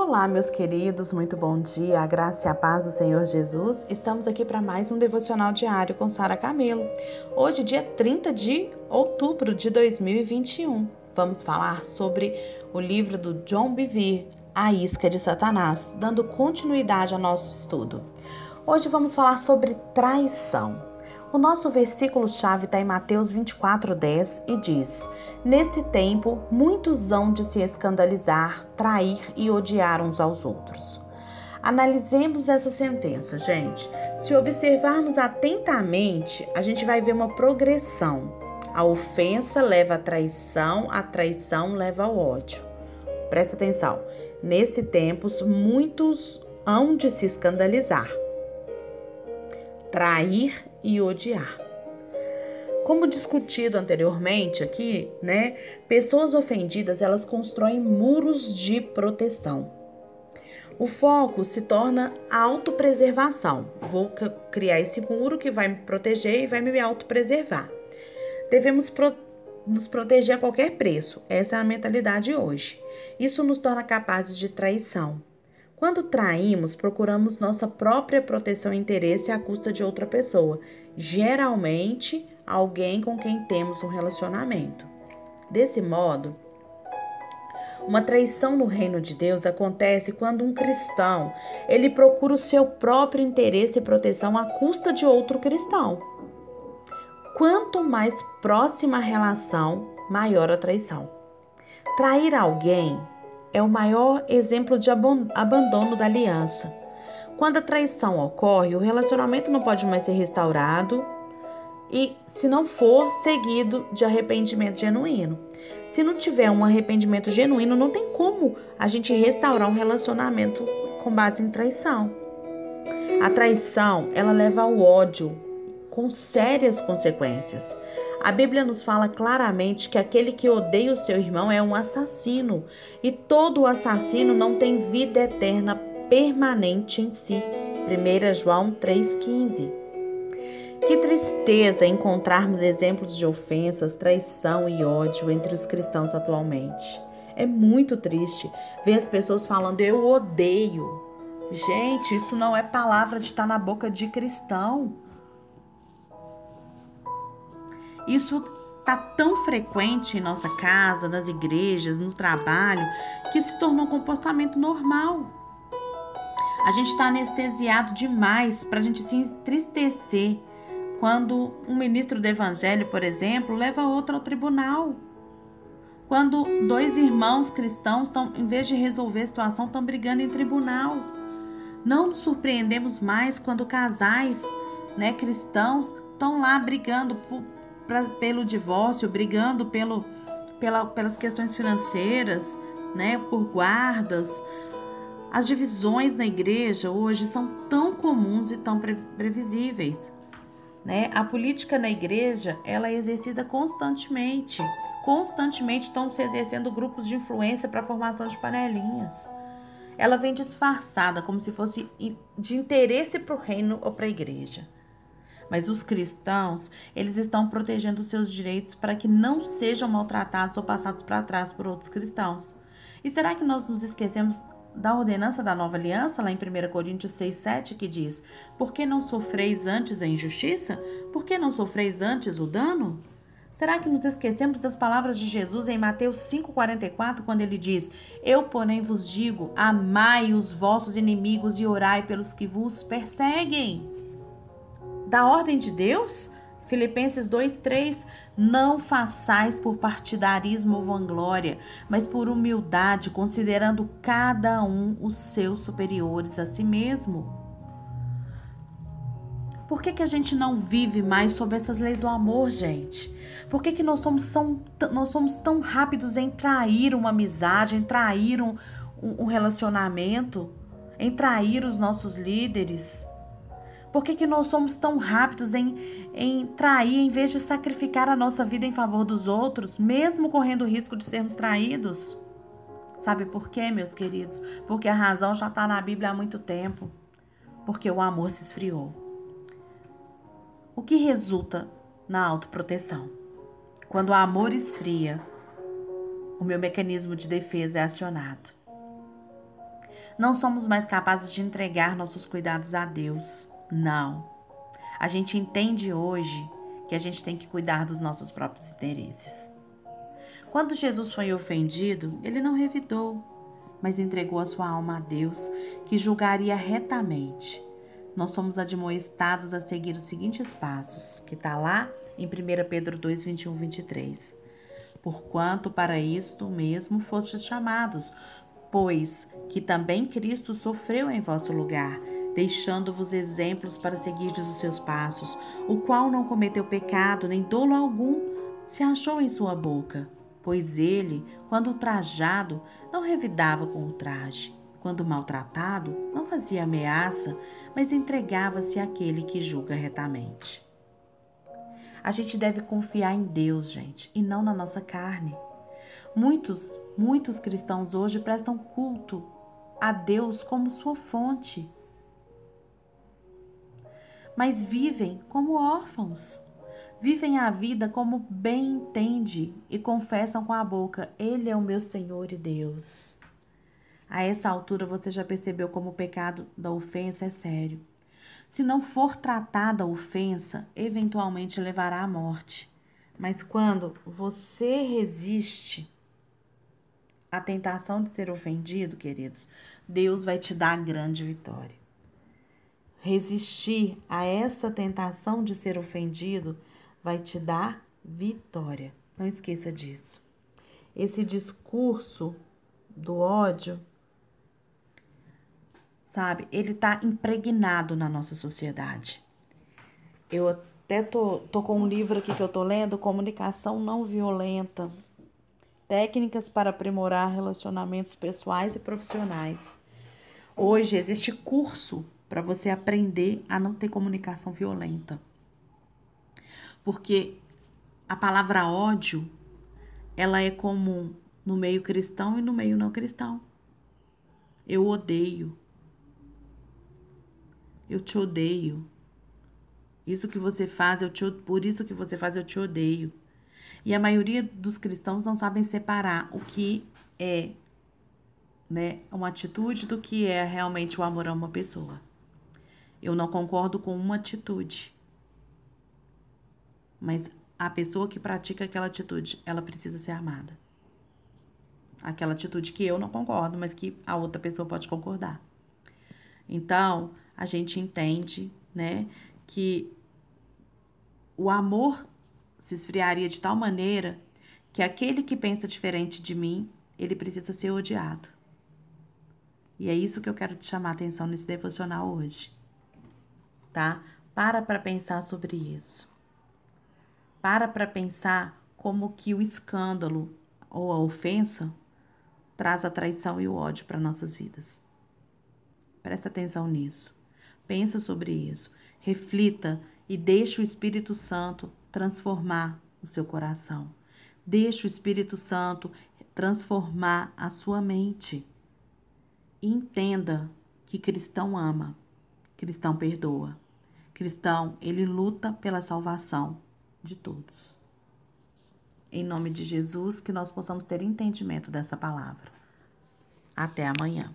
Olá, meus queridos, muito bom dia, a graça e a paz do Senhor Jesus. Estamos aqui para mais um devocional diário com Sara Camelo. Hoje, dia 30 de outubro de 2021. Vamos falar sobre o livro do John Bevere, A Isca de Satanás, dando continuidade ao nosso estudo. Hoje vamos falar sobre traição. O nosso versículo-chave está em Mateus 24:10 e diz: Nesse tempo, muitos hão de se escandalizar, trair e odiar uns aos outros. Analisemos essa sentença, gente. Se observarmos atentamente, a gente vai ver uma progressão. A ofensa leva à traição, a traição leva ao ódio. Presta atenção. Nesse tempo, muitos hão de se escandalizar, trair e odiar. Como discutido anteriormente aqui, né, pessoas ofendidas, elas constroem muros de proteção. O foco se torna a autopreservação. Vou criar esse muro que vai me proteger e vai me autopreservar. Devemos pro nos proteger a qualquer preço. Essa é a mentalidade hoje. Isso nos torna capazes de traição. Quando traímos, procuramos nossa própria proteção e interesse à custa de outra pessoa, geralmente alguém com quem temos um relacionamento. Desse modo, uma traição no reino de Deus acontece quando um cristão, ele procura o seu próprio interesse e proteção à custa de outro cristão. Quanto mais próxima a relação, maior a traição. Trair alguém é o maior exemplo de abandono da aliança. Quando a traição ocorre, o relacionamento não pode mais ser restaurado e, se não for seguido de arrependimento genuíno. Se não tiver um arrependimento genuíno, não tem como a gente restaurar um relacionamento com base em traição. A traição, ela leva ao ódio com sérias consequências. A Bíblia nos fala claramente que aquele que odeia o seu irmão é um assassino, e todo assassino não tem vida eterna permanente em si. 1 João 3,15. Que tristeza encontrarmos exemplos de ofensas, traição e ódio entre os cristãos atualmente. É muito triste ver as pessoas falando eu odeio. Gente, isso não é palavra de estar na boca de cristão. Isso está tão frequente em nossa casa, nas igrejas, no trabalho, que se tornou um comportamento normal. A gente está anestesiado demais para a gente se entristecer quando um ministro do evangelho, por exemplo, leva outro ao tribunal. Quando dois irmãos cristãos estão, em vez de resolver a situação, estão brigando em tribunal. Não nos surpreendemos mais quando casais né, cristãos estão lá brigando por, pra, pelo divórcio, brigando pelo, pela, pelas questões financeiras, né, por guardas. As divisões na igreja hoje são tão comuns e tão pre previsíveis. Né? A política na igreja ela é exercida constantemente. Constantemente estão se exercendo grupos de influência para a formação de panelinhas. Ela vem disfarçada como se fosse de interesse para o reino ou para a igreja. Mas os cristãos, eles estão protegendo os seus direitos para que não sejam maltratados ou passados para trás por outros cristãos. E será que nós nos esquecemos da ordenança da nova aliança, lá em 1 Coríntios 6, 7, que diz: Por que não sofreis antes a injustiça? Por que não sofreis antes o dano? Será que nos esquecemos das palavras de Jesus em Mateus 5,44, quando ele diz: Eu, porém, vos digo: amai os vossos inimigos e orai pelos que vos perseguem? Da ordem de Deus? Filipenses 2:3 Não façais por partidarismo ou vanglória, mas por humildade, considerando cada um os seus superiores a si mesmo. Por que, que a gente não vive mais sob essas leis do amor, gente? Por que, que nós, somos tão, nós somos tão rápidos em trair uma amizade, em trair um, um relacionamento, em trair os nossos líderes? Por que, que nós somos tão rápidos em, em trair em vez de sacrificar a nossa vida em favor dos outros, mesmo correndo o risco de sermos traídos? Sabe por quê, meus queridos? Porque a razão já está na Bíblia há muito tempo. Porque o amor se esfriou. O que resulta na autoproteção? Quando o amor esfria, o meu mecanismo de defesa é acionado. Não somos mais capazes de entregar nossos cuidados a Deus. Não. A gente entende hoje que a gente tem que cuidar dos nossos próprios interesses. Quando Jesus foi ofendido, ele não revidou, mas entregou a sua alma a Deus, que julgaria retamente. Nós somos admoestados a seguir os seguintes passos, que está lá em 1 Pedro 2, 21, 23. Porquanto para isto mesmo fostes chamados, pois que também Cristo sofreu em vosso lugar, deixando-vos exemplos para seguirdes os seus passos, o qual não cometeu pecado, nem dolo algum se achou em sua boca pois ele, quando trajado, não revidava com o traje. Quando maltratado, não fazia ameaça, mas entregava-se àquele que julga retamente. A gente deve confiar em Deus, gente, e não na nossa carne. Muitos, muitos cristãos hoje prestam culto a Deus como sua fonte, mas vivem como órfãos vivem a vida como bem entende e confessam com a boca: Ele é o meu Senhor e Deus. A essa altura você já percebeu como o pecado da ofensa é sério. Se não for tratada a ofensa, eventualmente levará à morte. Mas quando você resiste à tentação de ser ofendido, queridos, Deus vai te dar a grande vitória. Resistir a essa tentação de ser ofendido vai te dar vitória. Não esqueça disso. Esse discurso do ódio, sabe, ele tá impregnado na nossa sociedade. Eu até tô, tô com um livro aqui que eu tô lendo, Comunicação Não Violenta. Técnicas para aprimorar relacionamentos pessoais e profissionais. Hoje existe curso para você aprender a não ter comunicação violenta porque a palavra ódio ela é comum no meio cristão e no meio não cristão. Eu odeio. Eu te odeio. Isso que você faz, eu te, por isso que você faz, eu te odeio. E a maioria dos cristãos não sabem separar o que é né, uma atitude do que é realmente o amor a uma pessoa. Eu não concordo com uma atitude, mas a pessoa que pratica aquela atitude, ela precisa ser amada. Aquela atitude que eu não concordo, mas que a outra pessoa pode concordar. Então, a gente entende, né, que o amor se esfriaria de tal maneira que aquele que pensa diferente de mim, ele precisa ser odiado. E é isso que eu quero te chamar a atenção nesse devocional hoje. Tá? Para para pensar sobre isso. Para para pensar como que o escândalo ou a ofensa traz a traição e o ódio para nossas vidas. Presta atenção nisso. Pensa sobre isso. Reflita e deixe o Espírito Santo transformar o seu coração. Deixe o Espírito Santo transformar a sua mente. Entenda que cristão ama, cristão perdoa. Cristão, ele luta pela salvação de todos. Em nome de Jesus, que nós possamos ter entendimento dessa palavra. Até amanhã.